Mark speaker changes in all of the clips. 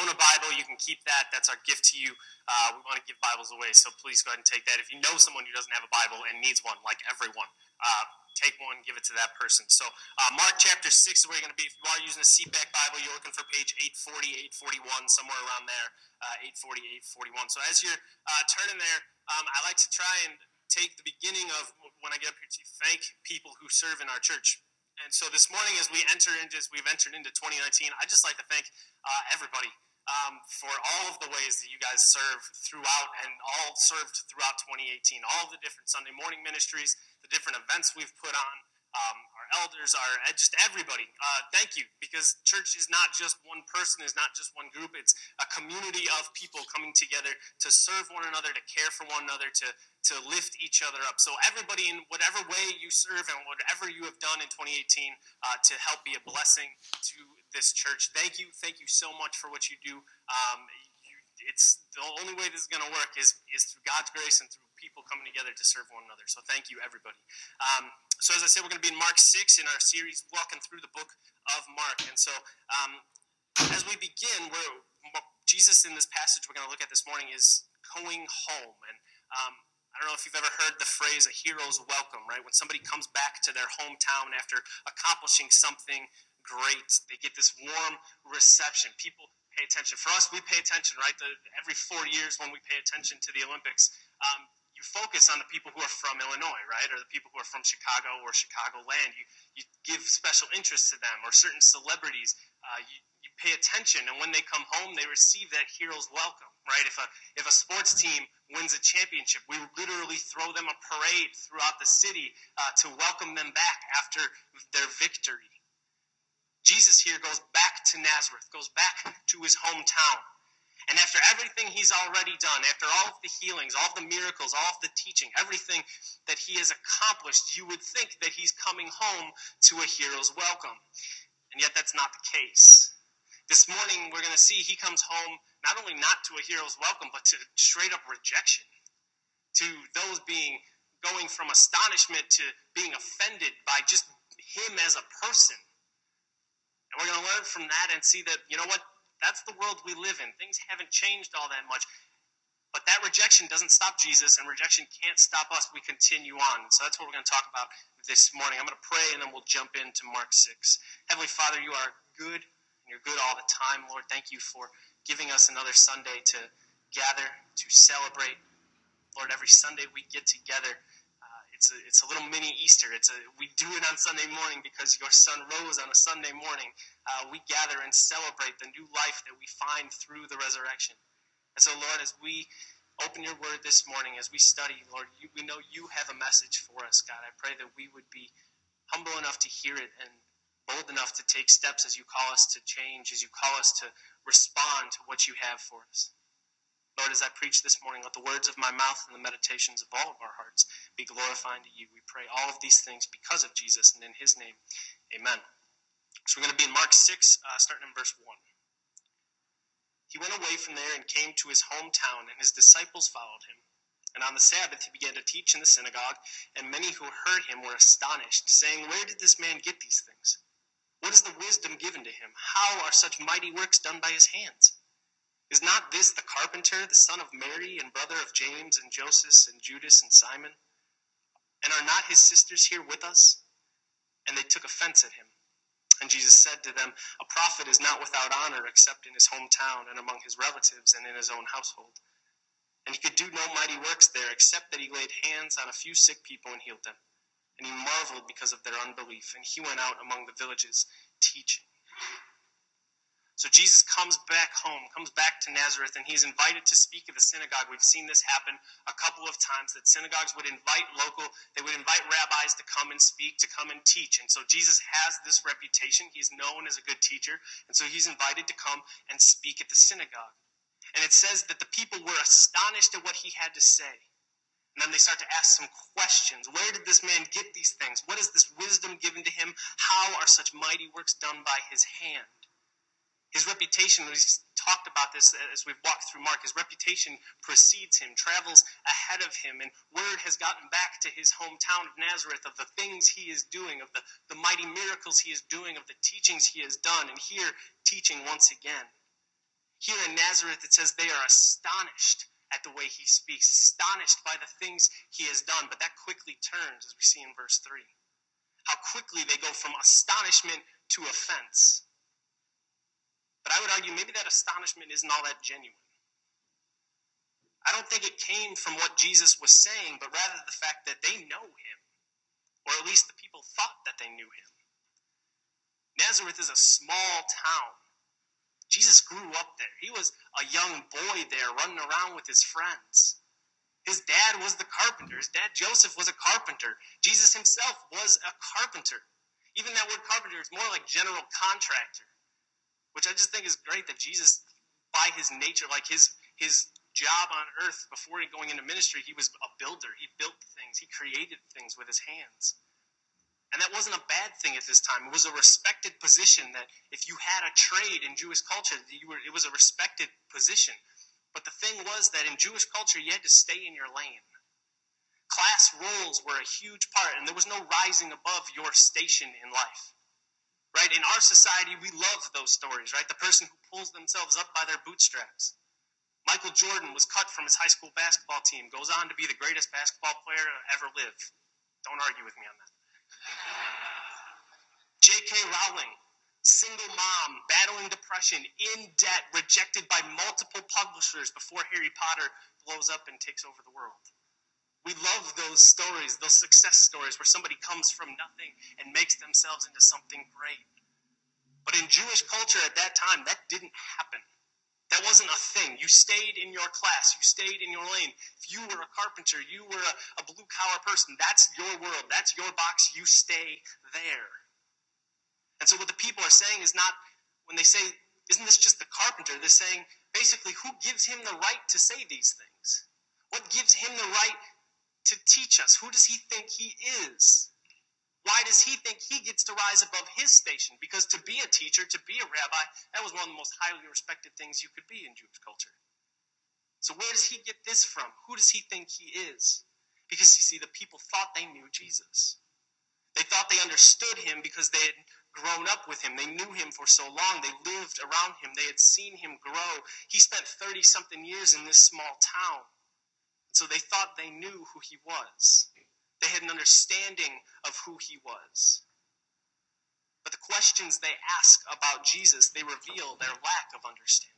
Speaker 1: own a Bible, you can keep that. That's our gift to you. Uh, we want to give Bibles away, so please go ahead and take that. If you know someone who doesn't have a Bible and needs one, like everyone, uh, take one, give it to that person. So, uh, Mark chapter 6 is where you're going to be. If you are using a seatback Bible, you're looking for page 840, 841, somewhere around there, uh, 840, 841. So, as you're uh, turning there, um, I like to try and take the beginning of when I get up here to thank people who serve in our church. And so this morning, as we enter into, as we've entered into 2019, I'd just like to thank uh, everybody um, for all of the ways that you guys serve throughout and all served throughout 2018. All the different Sunday morning ministries, the different events we've put on, um, our elders, our uh, just everybody. Uh, thank you, because church is not just one person, is not just one group. It's a community of people coming together to serve one another, to care for one another, to to lift each other up. So everybody, in whatever way you serve and whatever you have done in 2018, uh, to help be a blessing to this church. Thank you, thank you so much for what you do. Um, it's the only way this is going to work is is through God's grace and through people coming together to serve one another. So thank you, everybody. Um, so as I said, we're going to be in Mark 6 in our series, walking through the book of Mark. And so um, as we begin, we're, Jesus in this passage we're going to look at this morning is going home. And um, I don't know if you've ever heard the phrase a hero's welcome, right? When somebody comes back to their hometown after accomplishing something great, they get this warm reception. People pay attention. For us, we pay attention, right? The, every four years when we pay attention to the Olympics, um, you focus on the people who are from Illinois, right, or the people who are from Chicago or Chicagoland. You you give special interest to them, or certain celebrities. Uh, you you pay attention, and when they come home, they receive that hero's welcome, right? If a if a sports team wins a championship, we literally throw them a parade throughout the city uh, to welcome them back after their victory. Jesus here goes back to Nazareth, goes back to his hometown. And after everything he's already done, after all of the healings, all of the miracles, all of the teaching, everything that he has accomplished, you would think that he's coming home to a hero's welcome. And yet that's not the case. This morning, we're going to see he comes home not only not to a hero's welcome, but to straight up rejection. To those being going from astonishment to being offended by just him as a person. And we're going to learn from that and see that, you know what? That's the world we live in. Things haven't changed all that much. But that rejection doesn't stop Jesus, and rejection can't stop us. We continue on. So that's what we're going to talk about this morning. I'm going to pray, and then we'll jump into Mark 6. Heavenly Father, you are good, and you're good all the time. Lord, thank you for giving us another Sunday to gather, to celebrate. Lord, every Sunday we get together it's a, it's a little mini Easter. It's a, we do it on Sunday morning because your son rose on a Sunday morning. Uh, we gather and celebrate the new life that we find through the resurrection. And so, Lord, as we open your word this morning, as we study, Lord, you, we know you have a message for us, God. I pray that we would be humble enough to hear it and bold enough to take steps as you call us to change, as you call us to respond to what you have for us. Lord, as I preach this morning, let the words of my mouth and the meditations of all of our hearts be glorifying to you. We pray all of these things because of Jesus and in his name. Amen. So we're going to be in Mark 6, uh, starting in verse 1. He went away from there and came to his hometown, and his disciples followed him. And on the Sabbath he began to teach in the synagogue, and many who heard him were astonished, saying, Where did this man get these things? What is the wisdom given to him? How are such mighty works done by his hands? Is not this the carpenter, the son of Mary, and brother of James and Joseph and Judas and Simon? And are not his sisters here with us? And they took offense at him. And Jesus said to them, A prophet is not without honor except in his hometown and among his relatives and in his own household. And he could do no mighty works there except that he laid hands on a few sick people and healed them. And he marveled because of their unbelief. And he went out among the villages teaching. So Jesus comes back home, comes back to Nazareth, and he's invited to speak at the synagogue. We've seen this happen a couple of times that synagogues would invite local, they would invite rabbis to come and speak, to come and teach. And so Jesus has this reputation. He's known as a good teacher. And so he's invited to come and speak at the synagogue. And it says that the people were astonished at what he had to say. And then they start to ask some questions. Where did this man get these things? What is this wisdom given to him? How are such mighty works done by his hand? His reputation, we've talked about this uh, as we've walked through Mark, his reputation precedes him, travels ahead of him, and word has gotten back to his hometown of Nazareth of the things he is doing, of the, the mighty miracles he is doing, of the teachings he has done, and here teaching once again. Here in Nazareth, it says they are astonished at the way he speaks, astonished by the things he has done. But that quickly turns, as we see in verse 3. How quickly they go from astonishment to offense. But I would argue maybe that astonishment isn't all that genuine. I don't think it came from what Jesus was saying, but rather the fact that they know him, or at least the people thought that they knew him. Nazareth is a small town. Jesus grew up there. He was a young boy there running around with his friends. His dad was the carpenter. His dad, Joseph, was a carpenter. Jesus himself was a carpenter. Even that word carpenter is more like general contractor, which I just think is great that Jesus, by his nature, like his, his job on earth before going into ministry, he was a builder. He built things, he created things with his hands. And that wasn't a bad thing at this time. It was a respected position that if you had a trade in Jewish culture, were, it was a respected position. But the thing was that in Jewish culture, you had to stay in your lane. Class roles were a huge part, and there was no rising above your station in life. Right? In our society, we love those stories, right? The person who pulls themselves up by their bootstraps. Michael Jordan was cut from his high school basketball team, goes on to be the greatest basketball player to ever live. Don't argue with me on that. J.K. Rowling, single mom, battling depression, in debt, rejected by multiple publishers before Harry Potter blows up and takes over the world. We love those stories, those success stories where somebody comes from nothing and makes themselves into something great. But in Jewish culture at that time, that didn't happen. That wasn't a thing. You stayed in your class. You stayed in your lane. If you were a carpenter, you were a, a blue collar person. That's your world. That's your box. You stay there. And so what the people are saying is not, when they say, isn't this just the carpenter? They're saying, basically, who gives him the right to say these things? What gives him the right to teach us? Who does he think he is? Why does he think he gets to rise above his station? Because to be a teacher, to be a rabbi, that was one of the most highly respected things you could be in Jewish culture. So where does he get this from? Who does he think he is? Because you see, the people thought they knew Jesus. They thought they understood him because they had grown up with him. They knew him for so long. They lived around him. They had seen him grow. He spent 30 something years in this small town. So they thought they knew who he was. They had an understanding of who he was. But the questions they ask about Jesus, they reveal their lack of understanding.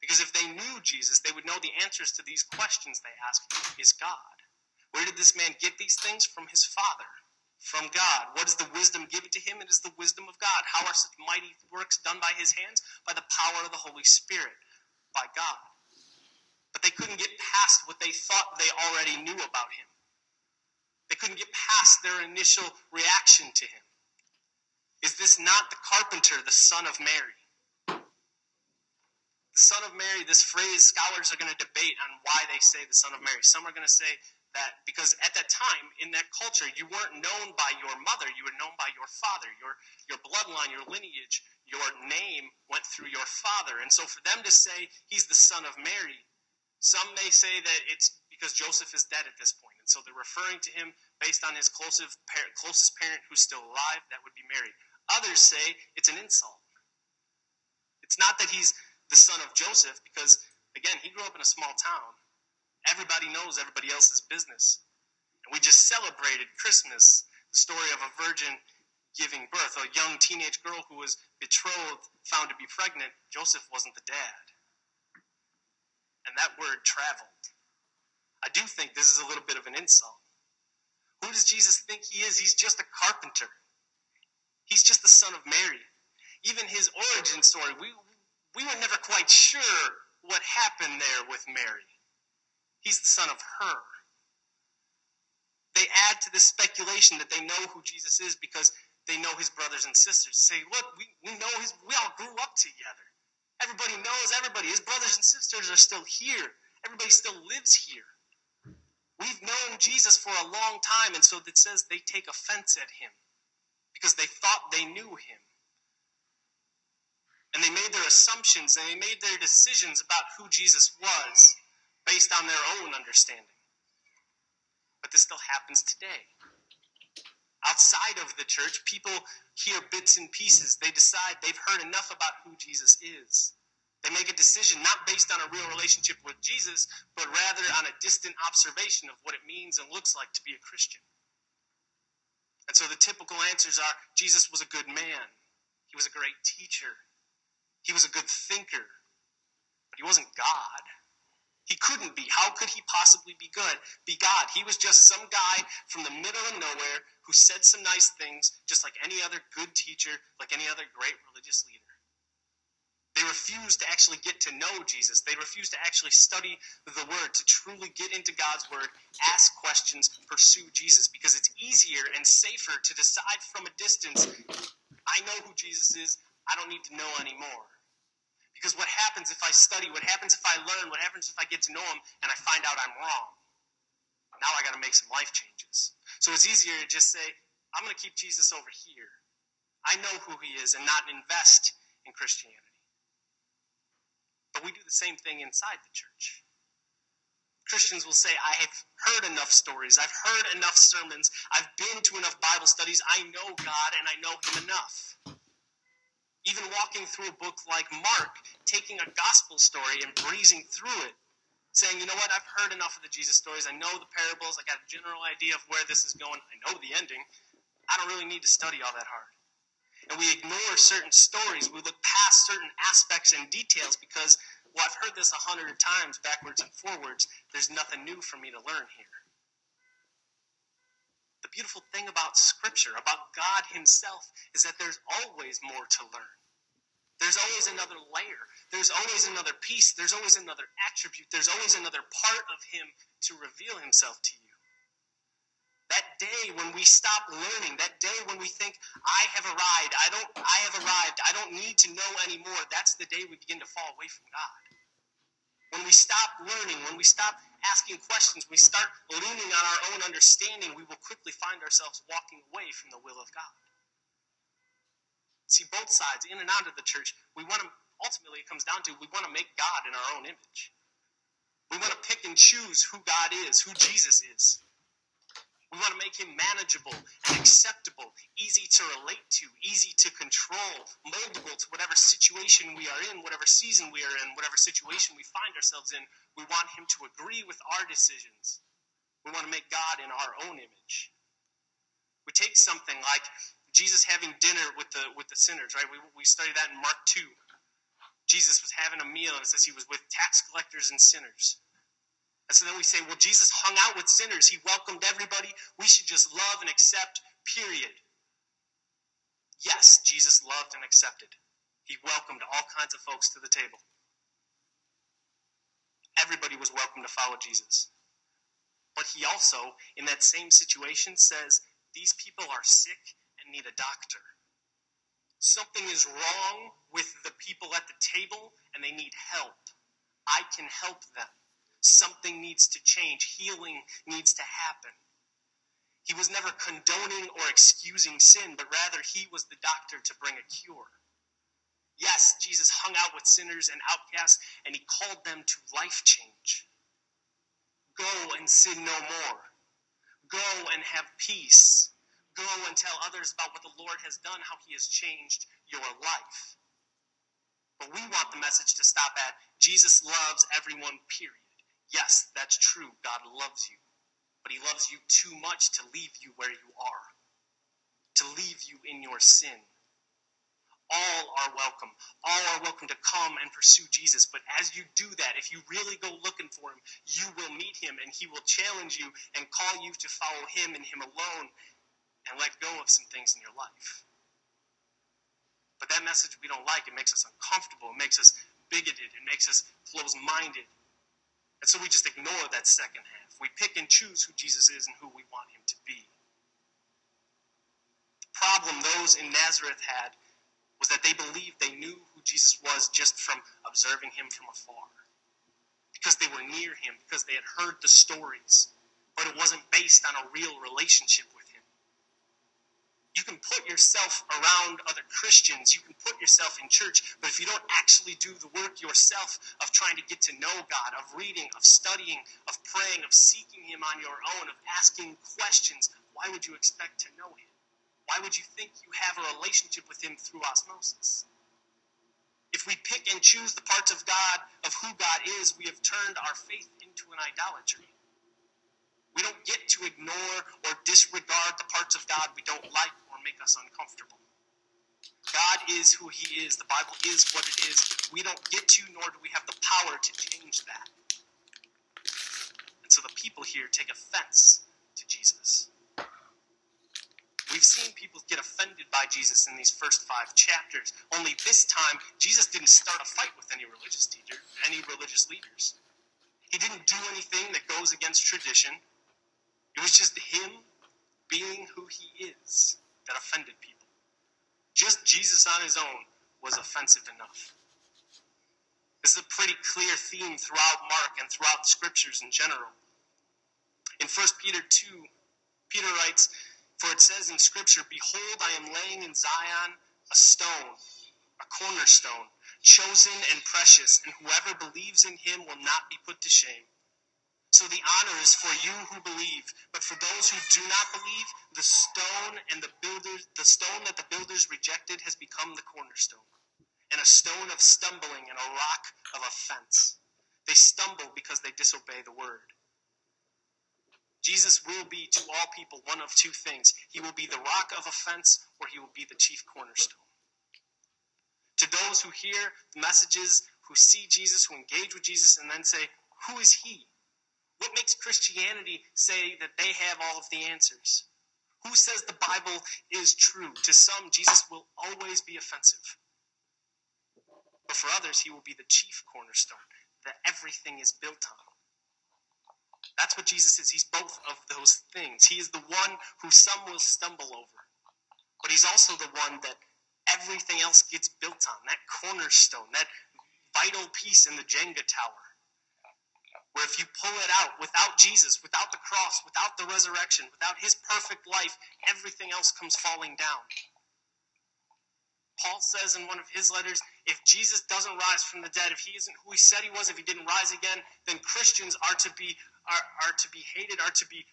Speaker 1: Because if they knew Jesus, they would know the answers to these questions they ask is God. Where did this man get these things? From his Father, from God. What is the wisdom given to him? It is the wisdom of God. How are such mighty works done by his hands? By the power of the Holy Spirit, by God. But they couldn't get past what they thought they already knew about him. They couldn't get past their initial reaction to him. Is this not the carpenter, the son of Mary? The son of Mary, this phrase, scholars are going to debate on why they say the son of Mary. Some are going to say that because at that time, in that culture, you weren't known by your mother, you were known by your father. Your, your bloodline, your lineage, your name went through your father. And so for them to say he's the son of Mary, some may say that it's because Joseph is dead at this. And so they're referring to him based on his closest parent, closest parent who's still alive, that would be Mary. Others say it's an insult. It's not that he's the son of Joseph, because, again, he grew up in a small town. Everybody knows everybody else's business. And we just celebrated Christmas, the story of a virgin giving birth, a young teenage girl who was betrothed, found to be pregnant. Joseph wasn't the dad. And that word traveled. I do think this is a little bit of an insult. Who does Jesus think he is? He's just a carpenter. He's just the son of Mary. Even his origin story, we, we were never quite sure what happened there with Mary. He's the son of her. They add to this speculation that they know who Jesus is because they know his brothers and sisters. They say, look, we, we know his, we all grew up together. Everybody knows everybody. His brothers and sisters are still here. Everybody still lives here. We've known Jesus for a long time, and so it says they take offense at him because they thought they knew him. And they made their assumptions and they made their decisions about who Jesus was based on their own understanding. But this still happens today. Outside of the church, people hear bits and pieces. They decide they've heard enough about who Jesus is. They make a decision not based on a real relationship with Jesus, but rather on a distant observation of what it means and looks like to be a Christian. And so the typical answers are Jesus was a good man, he was a great teacher, he was a good thinker, but he wasn't God. He couldn't be. How could he possibly be good? Be God. He was just some guy from the middle of nowhere who said some nice things, just like any other good teacher, like any other great religious leader. They refused to actually get to know Jesus. They refused to actually study the Word, to truly get into God's Word, ask questions, pursue Jesus, because it's easier and safer to decide from a distance I know who Jesus is, I don't need to know anymore. Because what happens if I study? What happens if I learn? What happens if I get to know him and I find out I'm wrong? Now I got to make some life changes. So it's easier to just say, I'm going to keep Jesus over here. I know who he is and not invest in Christianity. But we do the same thing inside the church. Christians will say, I have heard enough stories. I've heard enough sermons. I've been to enough Bible studies. I know God and I know Him enough even walking through a book like Mark, taking a gospel story and breezing through it, saying, you know what, I've heard enough of the Jesus stories. I know the parables. I got a general idea of where this is going. I know the ending. I don't really need to study all that hard. And we ignore certain stories. We look past certain aspects and details because, well, I've heard this a hundred times backwards and forwards. There's nothing new for me to learn here the beautiful thing about Scripture, about God Himself, is that there's always more to learn. There's always another layer. There's always another piece. There's always another attribute. There's always another part of Him to reveal Himself to you. That day when we stop learning, that day when we think, I have arrived, I don't I have arrived, I don't need to know anymore, that's the day we begin to fall away from God. When we stop learning, when we stop asking questions, we start leaning on our own understanding, we will quickly find ourselves walking away from the will of God. See, both sides, in and out of the church, we want to, ultimately, it comes down to we want to make God in our own image. We want to pick and choose who God is, who Jesus is. We want to make him manageable and acceptable, easy to relate to, easy to control, moldable to whatever situation we are in, whatever season we are in, whatever situation we find ourselves in. We want him to agree with our decisions. We want to make God in our own image. We take something like Jesus having dinner with the with the sinners, right? We, we study that in Mark 2. Jesus was having a meal and it says he was with tax collectors and sinners. And so then we say, well, Jesus hung out with sinners. He welcomed everybody. We should just love and accept, period. Yes, Jesus loved and accepted. He welcomed all kinds of folks to the table. Everybody was welcome to follow Jesus. But he also, in that same situation, says, These people are sick and need a doctor. Something is wrong with the people at the table and they need help. I can help them. Something needs to change. Healing needs to happen. He was never condoning or excusing sin, but rather he was the doctor to bring a cure. Yes, Jesus hung out with sinners and outcasts, and he called them to life change. Go and sin no more. Go and have peace. Go and tell others about what the Lord has done, how he has changed your life. But we want the message to stop at Jesus loves everyone, period. Yes, that's true. God loves you. But He loves you too much to leave you where you are, to leave you in your sin. All are welcome. All are welcome to come and pursue Jesus. But as you do that, if you really go looking for Him, you will meet Him and He will challenge you and call you to follow Him and Him alone and let go of some things in your life. But that message we don't like. It makes us uncomfortable. It makes us bigoted. It makes us close minded. And so we just ignore that second half. We pick and choose who Jesus is and who we want him to be. The problem those in Nazareth had was that they believed they knew who Jesus was just from observing him from afar. Because they were near him, because they had heard the stories, but it wasn't based on a real relationship with you can put yourself around other Christians. You can put yourself in church. But if you don't actually do the work yourself of trying to get to know God, of reading, of studying, of praying, of seeking Him on your own, of asking questions, why would you expect to know Him? Why would you think you have a relationship with Him through osmosis? If we pick and choose the parts of God, of who God is, we have turned our faith into an idolatry. We don't get to ignore or disregard the parts of God we don't like make us uncomfortable. God is who He is. The Bible is what it is. We don't get to, nor do we have the power to change that. And so the people here take offense to Jesus. We've seen people get offended by Jesus in these first five chapters. Only this time, Jesus didn't start a fight with any religious teacher, any religious leaders. He didn't do anything that goes against tradition. It was just him being who he is that offended people. Just Jesus on his own was offensive enough. This is a pretty clear theme throughout Mark and throughout the scriptures in general. In 1 Peter 2, Peter writes, For it says in Scripture, Behold, I am laying in Zion a stone, a cornerstone, chosen and precious, and whoever believes in him will not be put to shame. So the honor is for you who believe, but for those who do not believe, the stone and the builders, the stone that the builders rejected has become the cornerstone, and a stone of stumbling and a rock of offense. They stumble because they disobey the word. Jesus will be to all people one of two things. He will be the rock of offense, or he will be the chief cornerstone. To those who hear the messages, who see Jesus, who engage with Jesus, and then say, Who is he? What makes Christianity say that they have all of the answers? Who says the Bible is true? To some, Jesus will always be offensive. But for others, he will be the chief cornerstone that everything is built on. That's what Jesus is. He's both of those things. He is the one who some will stumble over, but he's also the one that everything else gets built on that cornerstone, that vital piece in the Jenga tower where if you pull it out without Jesus, without the cross, without the resurrection, without his perfect life, everything else comes falling down. Paul says in one of his letters if Jesus doesn't rise from the dead, if he isn't who he said he was, if he didn't rise again, then Christians are to be are, are to be hated, are to be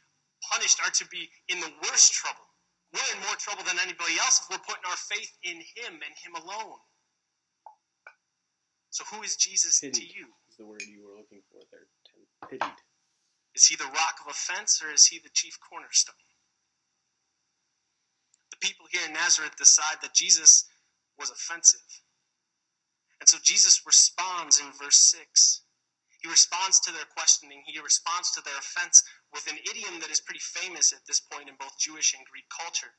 Speaker 1: punished, are to be in the worst trouble. We're in more trouble than anybody else if we're putting our faith in him and him alone. So who is Jesus
Speaker 2: Pity
Speaker 1: to you?
Speaker 2: Is the word you were looking for there, Tim. Pitied.
Speaker 1: Is he the rock of offense or is he the chief cornerstone? The people here in Nazareth decide that Jesus was offensive. And so Jesus responds in verse 6. He responds to their questioning, he responds to their offense with an idiom that is pretty famous at this point in both Jewish and Greek culture.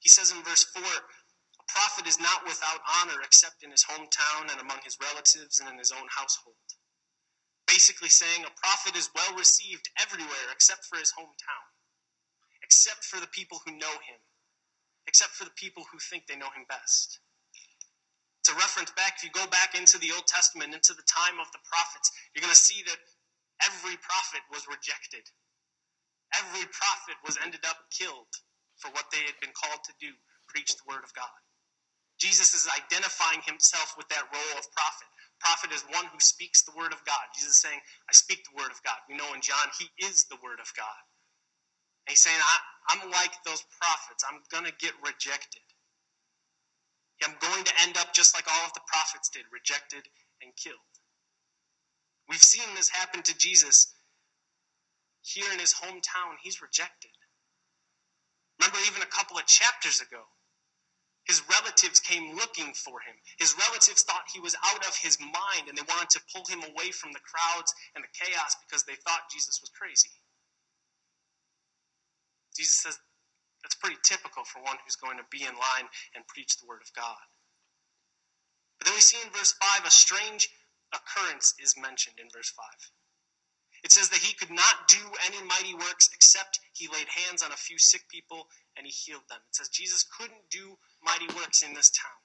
Speaker 1: He says in verse 4 A prophet is not without honor except in his hometown and among his relatives and in his own household. Basically, saying a prophet is well received everywhere except for his hometown, except for the people who know him, except for the people who think they know him best. To reference back, if you go back into the Old Testament, into the time of the prophets, you're going to see that every prophet was rejected. Every prophet was ended up killed for what they had been called to do, preach the word of God. Jesus is identifying himself with that role of prophet. Prophet is one who speaks the word of God. Jesus is saying, I speak the word of God. We know in John, he is the word of God. And he's saying, I, I'm like those prophets. I'm going to get rejected. I'm going to end up just like all of the prophets did, rejected and killed. We've seen this happen to Jesus here in his hometown. He's rejected. Remember, even a couple of chapters ago, his relatives came looking for him. His relatives thought he was out of his mind and they wanted to pull him away from the crowds and the chaos because they thought Jesus was crazy. Jesus says, that's pretty typical for one who's going to be in line and preach the word of God. But then we see in verse 5 a strange occurrence is mentioned in verse 5. It says that he could not do any mighty works except he laid hands on a few sick people and he healed them. It says Jesus couldn't do mighty works in this town.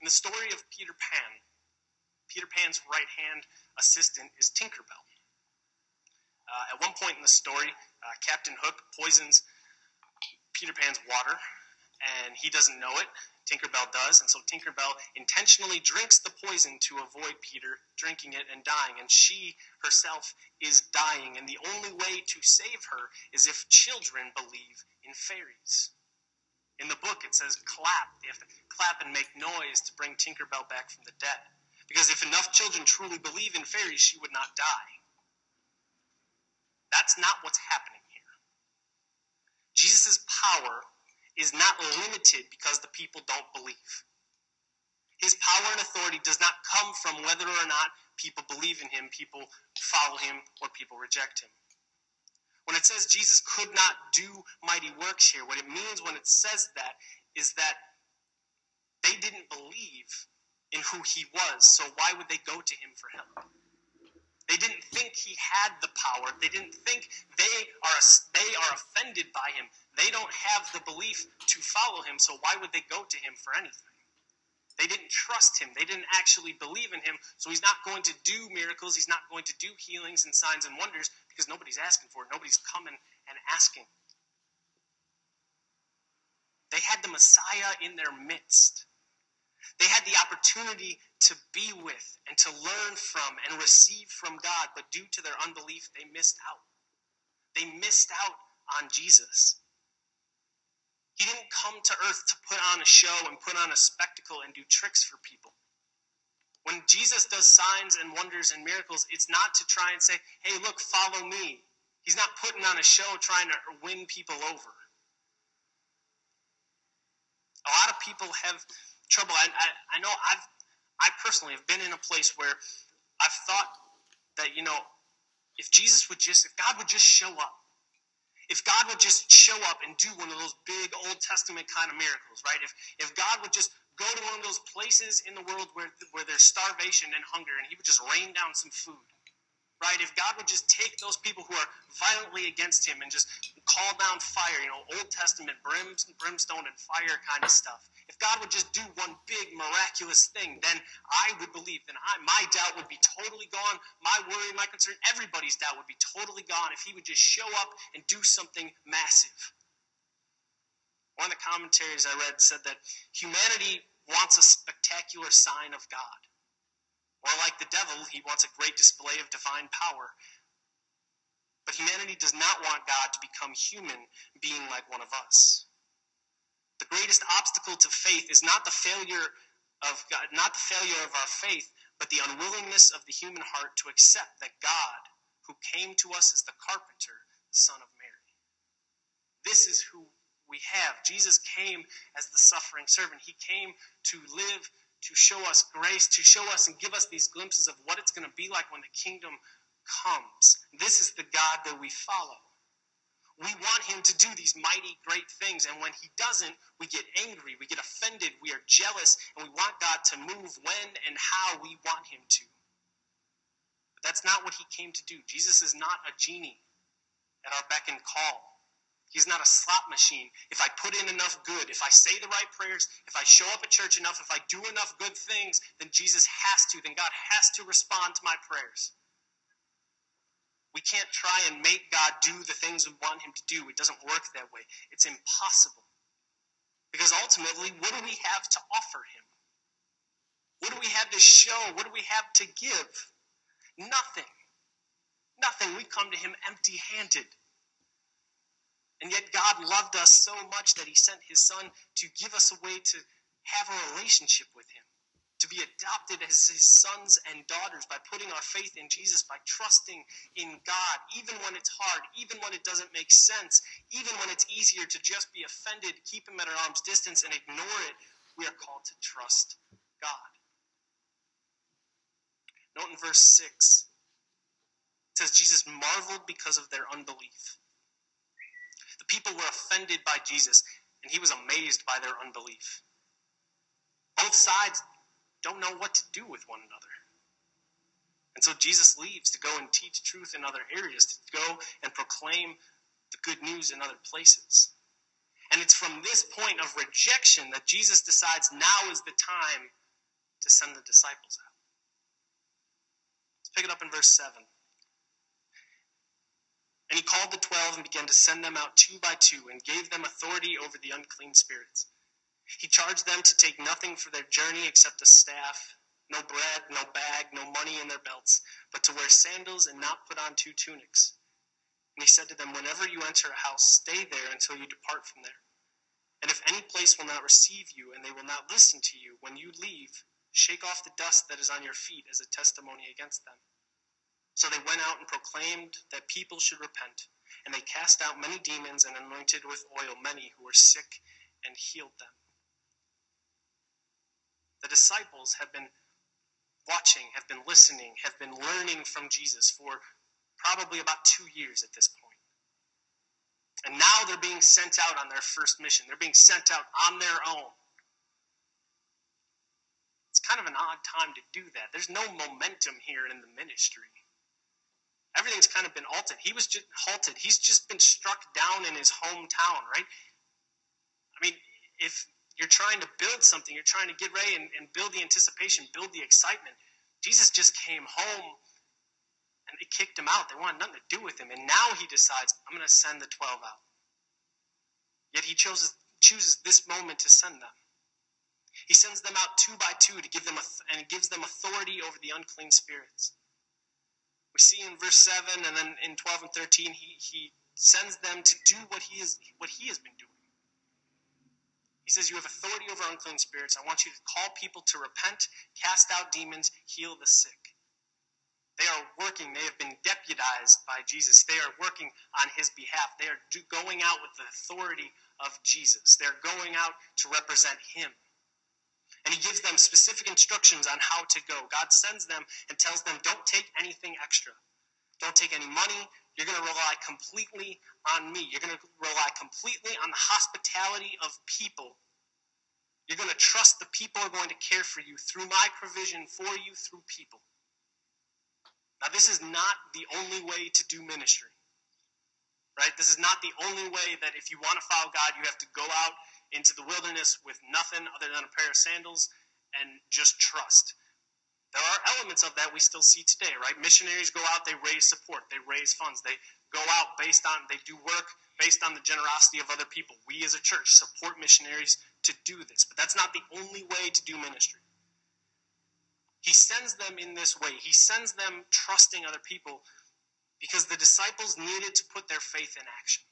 Speaker 1: In the story of Peter Pan, Peter Pan's right hand assistant is Tinkerbell. Uh, at one point in the story, uh, Captain Hook poisons Peter Pan's water, and he doesn't know it. Tinkerbell does, and so Tinkerbell intentionally drinks the poison to avoid Peter drinking it and dying, and she herself is dying. And the only way to save her is if children believe in fairies. In the book, it says clap. They have to clap and make noise to bring Tinkerbell back from the dead. Because if enough children truly believe in fairies, she would not die. That's not what's happening here. Jesus' power is not limited because the people don't believe. His power and authority does not come from whether or not people believe in him, people follow him, or people reject him. When it says Jesus could not do mighty works here, what it means when it says that is that they didn't believe in who he was, so why would they go to him for help? They didn't think he had the power. They didn't think they are they are offended by him. They don't have the belief to follow him, so why would they go to him for anything? They didn't trust him. They didn't actually believe in him, so he's not going to do miracles. He's not going to do healings and signs and wonders because nobody's asking for it. Nobody's coming and asking. They had the Messiah in their midst. They had the opportunity to be with and to learn from and receive from God, but due to their unbelief, they missed out. They missed out on Jesus. He didn't come to earth to put on a show and put on a spectacle and do tricks for people. When Jesus does signs and wonders and miracles, it's not to try and say, hey, look, follow me. He's not putting on a show trying to win people over. A lot of people have trouble. I, I, I know I've, I personally have been in a place where I've thought that, you know, if Jesus would just, if God would just show up, if God would just show up and do one of those big Old Testament kind of miracles, right? If, if God would just go to one of those places in the world where, where there's starvation and hunger and he would just rain down some food, right? If God would just take those people who are violently against him and just call down fire, you know, Old Testament brimstone and fire kind of stuff. If God would just do one big miraculous thing, then I would believe. Then I, my doubt would be totally gone. My worry, my concern, everybody's doubt would be totally gone if He would just show up and do something massive. One of the commentaries I read said that humanity wants a spectacular sign of God. Or like the devil, he wants a great display of divine power. But humanity does not want God to become human, being like one of us. The greatest obstacle to faith is not the failure of God, not the failure of our faith, but the unwillingness of the human heart to accept that God, who came to us as the carpenter, the Son of Mary. This is who we have. Jesus came as the suffering servant. He came to live, to show us grace, to show us and give us these glimpses of what it's going to be like when the kingdom comes. This is the God that we follow. We want him to do these mighty, great things. And when he doesn't, we get angry, we get offended, we are jealous, and we want God to move when and how we want him to. But that's not what he came to do. Jesus is not a genie at our beck and call. He's not a slot machine. If I put in enough good, if I say the right prayers, if I show up at church enough, if I do enough good things, then Jesus has to, then God has to respond to my prayers. We can't try and make God do the things we want Him to do. It doesn't work that way. It's impossible. Because ultimately, what do we have to offer Him? What do we have to show? What do we have to give? Nothing. Nothing. We come to Him empty handed. And yet, God loved us so much that He sent His Son to give us a way to have a relationship with Him to be adopted as his sons and daughters by putting our faith in Jesus, by trusting in God, even when it's hard, even when it doesn't make sense, even when it's easier to just be offended, keep him at our arm's distance, and ignore it. We are called to trust God. Note in verse 6, it says, Jesus marveled because of their unbelief. People were offended by Jesus, and he was amazed by their unbelief. Both sides don't know what to do with one another. And so Jesus leaves to go and teach truth in other areas, to go and proclaim the good news in other places. And it's from this point of rejection that Jesus decides now is the time to send the disciples out. Let's pick it up in verse 7. And he called the twelve and began to send them out two by two and gave them authority over the unclean spirits. He charged them to take nothing for their journey except a staff, no bread, no bag, no money in their belts, but to wear sandals and not put on two tunics. And he said to them, Whenever you enter a house, stay there until you depart from there. And if any place will not receive you, and they will not listen to you, when you leave, shake off the dust that is on your feet as a testimony against them. So they went out and proclaimed that people should repent, and they cast out many demons and anointed with oil many who were sick and healed them. The disciples have been watching, have been listening, have been learning from Jesus for probably about two years at this point. And now they're being sent out on their first mission. They're being sent out on their own. It's kind of an odd time to do that. There's no momentum here in the ministry. Everything's kind of been altered. He was just halted. He's just been struck down in his hometown, right? I mean, if you're trying to build something, you're trying to get ready and, and build the anticipation, build the excitement. Jesus just came home and they kicked him out. They wanted nothing to do with him. And now he decides, I'm going to send the 12 out. Yet he chooses, chooses this moment to send them. He sends them out two by two to give them, and gives them authority over the unclean spirits. We see in verse 7 and then in 12 and 13, he, he sends them to do what he, is, what he has been doing. He says, You have authority over unclean spirits. I want you to call people to repent, cast out demons, heal the sick. They are working, they have been deputized by Jesus. They are working on his behalf. They are going out with the authority of Jesus. They're going out to represent him. And he gives them specific instructions on how to go. God sends them and tells them, don't take anything extra. Don't take any money. You're going to rely completely on me. You're going to rely completely on the hospitality of people. You're going to trust the people are going to care for you through my provision for you through people. Now, this is not the only way to do ministry. Right? This is not the only way that if you want to follow God, you have to go out into the wilderness with nothing other than a pair of sandals and just trust. There are elements of that we still see today, right? Missionaries go out, they raise support, they raise funds, they go out based on, they do work based on the generosity of other people. We as a church support missionaries to do this, but that's not the only way to do ministry. He sends them in this way. He sends them trusting other people because the disciples needed to put their faith in action.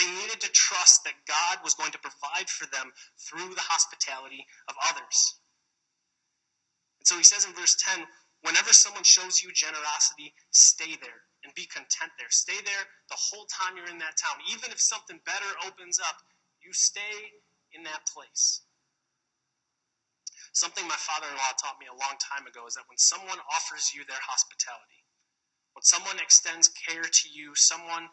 Speaker 1: They needed to trust that God was going to provide for them through the hospitality of others. And so he says in verse 10 whenever someone shows you generosity, stay there and be content there. Stay there the whole time you're in that town. Even if something better opens up, you stay in that place. Something my father in law taught me a long time ago is that when someone offers you their hospitality, when someone extends care to you, someone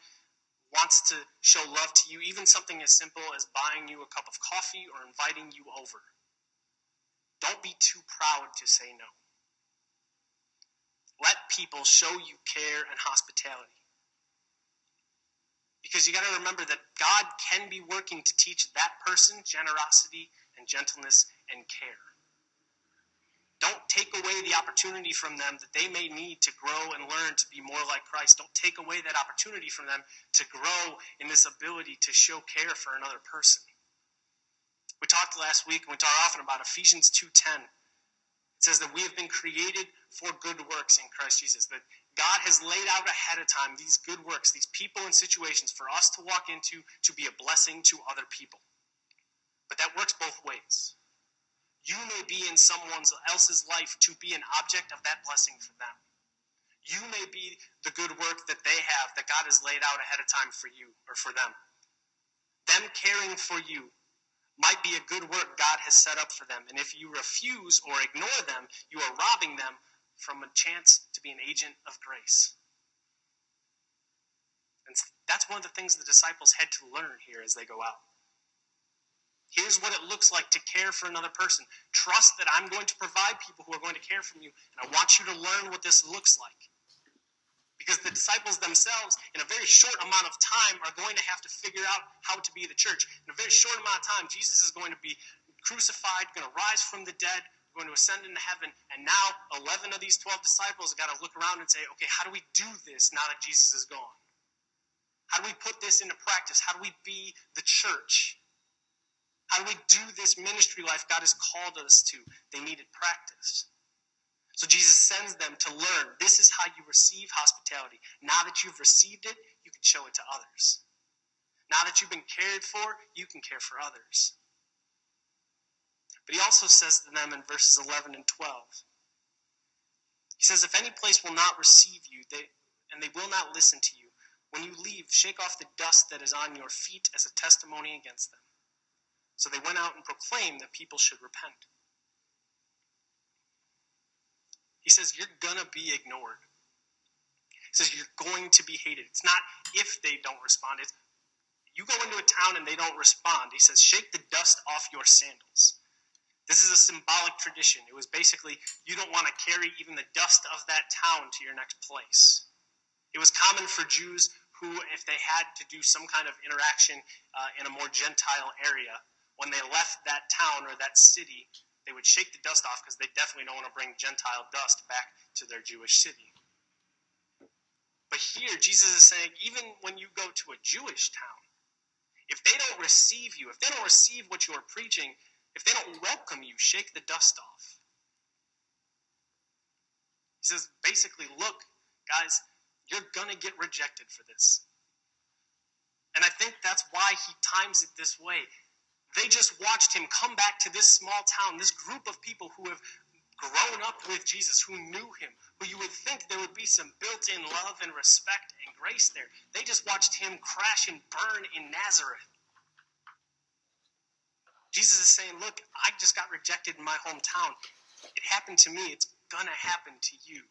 Speaker 1: wants to show love to you, even something as simple as buying you a cup of coffee or inviting you over, don't be too proud to say no. Let people show you care and hospitality. Because you got to remember that God can be working to teach that person generosity and gentleness and care. Don't take away the opportunity from them that they may need to grow and learn to be more like Christ. Don't take away that opportunity from them to grow in this ability to show care for another person. We talked last week, and we talk often about Ephesians 2.10. It says that we have been created for good works in Christ Jesus. That God has laid out ahead of time these good works, these people and situations for us to walk into to be a blessing to other people. But that works both ways you may be in someone else's life to be an object of that blessing for them. You may be the good work that they have that God has laid out ahead of time for you or for them. Them caring for you might be a good work God has set up for them. And if you refuse or ignore them, you are robbing them from a chance to be an agent of grace. And that's one of the things the disciples had to learn here as they go out. Here's what it looks like to care for another person. Trust that I'm going to provide people who are going to care for you, and I want you to learn what this looks like. Because the disciples themselves, in a very short amount of time, are going to have to figure out how to be the church. In a very short amount of time, Jesus is going to be crucified, going to rise from the dead, going to ascend into heaven, and now 11 of these 12 disciples have got to look around and say, okay, how do we do this now that Jesus is gone? How do we put this into practice? How do we be the church? How do we do this ministry life God has called us to? They needed practice. So Jesus sends them to learn this is how you receive hospitality. Now that you've received it, you can show it to others. Now that you've been cared for, you can care for others. But he also says to them in verses 11 and 12 He says, If any place will not receive you, they, and they will not listen to you, when you leave, shake off the dust that is on your feet as a testimony against them. So they went out and proclaimed that people should repent. He says, You're going to be ignored. He says, You're going to be hated. It's not if they don't respond, it's you go into a town and they don't respond. He says, Shake the dust off your sandals. This is a symbolic tradition. It was basically you don't want to carry even the dust of that town to your next place. It was common for Jews who, if they had to do some kind of interaction uh, in a more Gentile area, when they left that town or that city, they would shake the dust off because they definitely don't want to bring Gentile dust back to their Jewish city. But here, Jesus is saying, even when you go to a Jewish town, if they don't receive you, if they don't receive what you are preaching, if they don't welcome you, shake the dust off. He says, basically, look, guys, you're going to get rejected for this. And I think that's why he times it this way. They just watched him come back to this small town, this group of people who have grown up with Jesus, who knew him, who you would think there would be some built in love and respect and grace there. They just watched him crash and burn in Nazareth. Jesus is saying, Look, I just got rejected in my hometown. It happened to me, it's going to happen to you.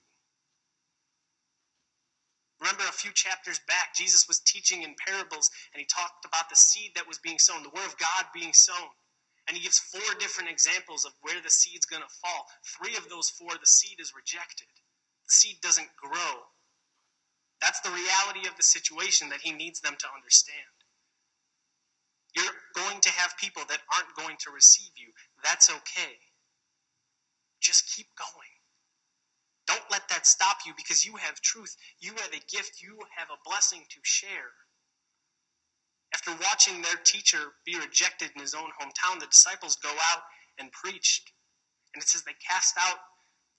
Speaker 1: Remember a few chapters back, Jesus was teaching in parables and he talked about the seed that was being sown, the word of God being sown. And he gives four different examples of where the seed's going to fall. Three of those four, the seed is rejected. The seed doesn't grow. That's the reality of the situation that he needs them to understand. You're going to have people that aren't going to receive you. That's okay. Just keep going. Don't let that stop you because you have truth. You have a gift. You have a blessing to share. After watching their teacher be rejected in his own hometown, the disciples go out and preached. And it says they cast out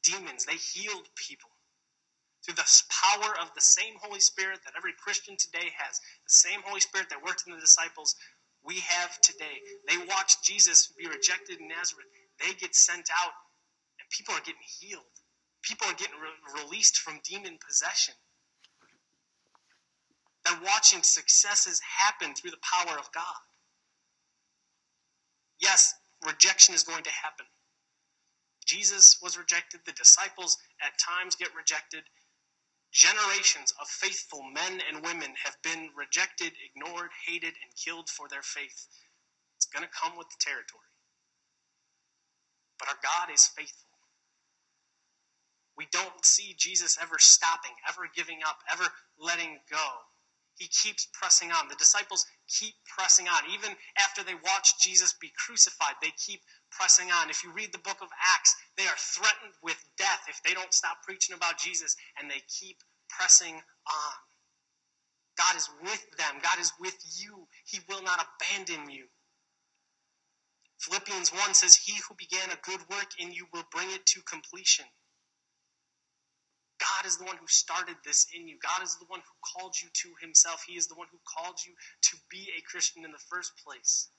Speaker 1: demons, they healed people. Through the power of the same Holy Spirit that every Christian today has, the same Holy Spirit that worked in the disciples, we have today. They watched Jesus be rejected in Nazareth. They get sent out, and people are getting healed. People are getting re- released from demon possession. They're watching successes happen through the power of God. Yes, rejection is going to happen. Jesus was rejected. The disciples at times get rejected. Generations of faithful men and women have been rejected, ignored, hated, and killed for their faith. It's going to come with the territory. But our God is faithful. We don't see Jesus ever stopping, ever giving up, ever letting go. He keeps pressing on. The disciples keep pressing on. Even after they watch Jesus be crucified, they keep pressing on. If you read the book of Acts, they are threatened with death if they don't stop preaching about Jesus, and they keep pressing on. God is with them, God is with you. He will not abandon you. Philippians 1 says, He who began a good work in you will bring it to completion. Is the one who started this in you. God is the one who called you to himself. He is the one who called you to be a Christian in the first place.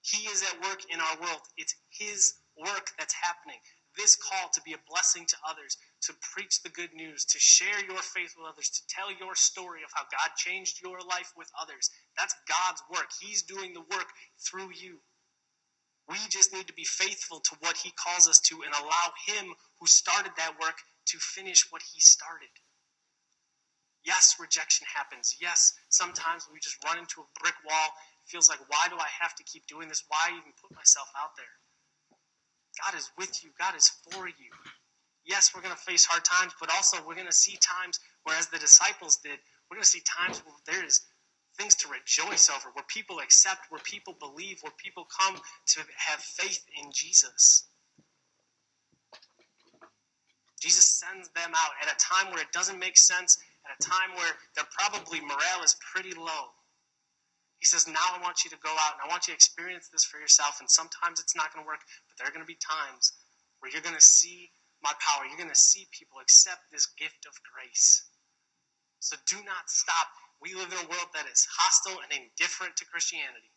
Speaker 1: He is at work in our world. It's his work that's happening. This call to be a blessing to others, to preach the good news, to share your faith with others, to tell your story of how God changed your life with others. That's God's work. He's doing the work through you. We just need to be faithful to what He calls us to and allow Him who started that work to finish what he started. Yes, rejection happens. Yes, sometimes we just run into a brick wall. It feels like, why do I have to keep doing this? Why even put myself out there? God is with you, God is for you. Yes, we're going to face hard times, but also we're going to see times where, as the disciples did, we're going to see times where there is things to rejoice over, where people accept, where people believe, where people come to have faith in Jesus. Jesus sends them out at a time where it doesn't make sense, at a time where their probably morale is pretty low. He says, Now I want you to go out and I want you to experience this for yourself. And sometimes it's not going to work, but there are going to be times where you're going to see my power. You're going to see people accept this gift of grace. So do not stop. We live in a world that is hostile and indifferent to Christianity.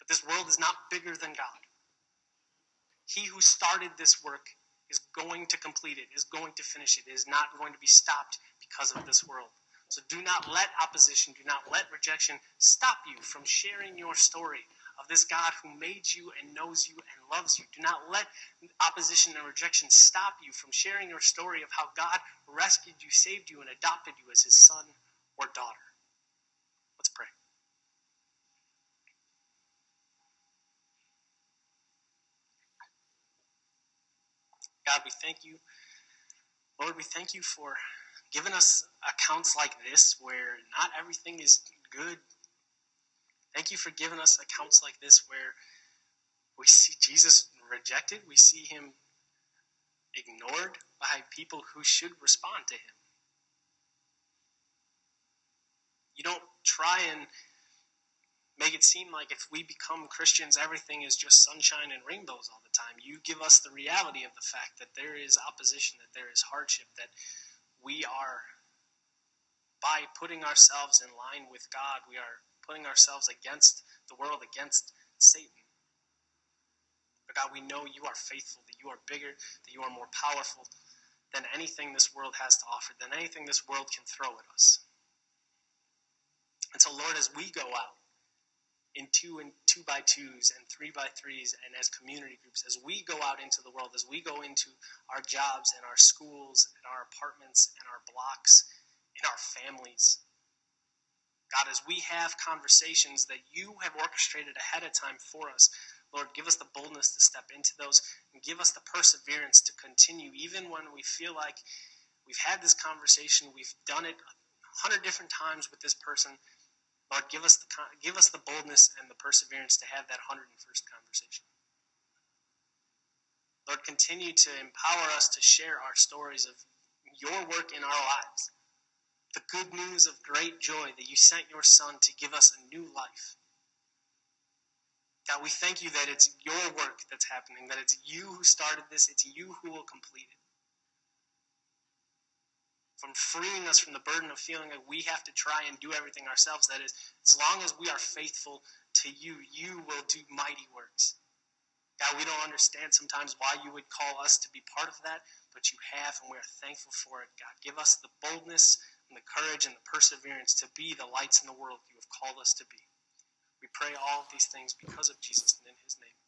Speaker 1: But this world is not bigger than God. He who started this work is going to complete it, is going to finish it, is not going to be stopped because of this world. So do not let opposition, do not let rejection stop you from sharing your story of this God who made you and knows you and loves you. Do not let opposition and rejection stop you from sharing your story of how God rescued you, saved you, and adopted you as his son or daughter. Let's pray. God, we thank you. Lord, we thank you for giving us accounts like this where not everything is good. Thank you for giving us accounts like this where we see Jesus rejected, we see him ignored by people who should respond to him. You don't try and make it seem like if we become Christians, everything is just sunshine and rainbows all the time. You give us the reality of the fact that there is opposition, that there is hardship, that we are, by putting ourselves in line with God, we are putting ourselves against the world, against Satan. But God, we know you are faithful, that you are bigger, that you are more powerful than anything this world has to offer, than anything this world can throw at us. And so, Lord, as we go out in two and two by twos and three by threes and as community groups, as we go out into the world, as we go into our jobs and our schools and our apartments and our blocks and our families. God, as we have conversations that you have orchestrated ahead of time for us, Lord, give us the boldness to step into those and give us the perseverance to continue, even when we feel like we've had this conversation, we've done it a hundred different times with this person, Lord, give us the give us the boldness and the perseverance to have that 101st conversation. Lord, continue to empower us to share our stories of your work in our lives. The good news of great joy that you sent your Son to give us a new life. God, we thank you that it's your work that's happening, that it's you who started this, it's you who will complete it from freeing us from the burden of feeling like we have to try and do everything ourselves. That is, as long as we are faithful to you, you will do mighty works. God, we don't understand sometimes why you would call us to be part of that, but you have, and we are thankful for it. God, give us the boldness and the courage and the perseverance to be the lights in the world you have called us to be. We pray all of these things because of Jesus and in his name.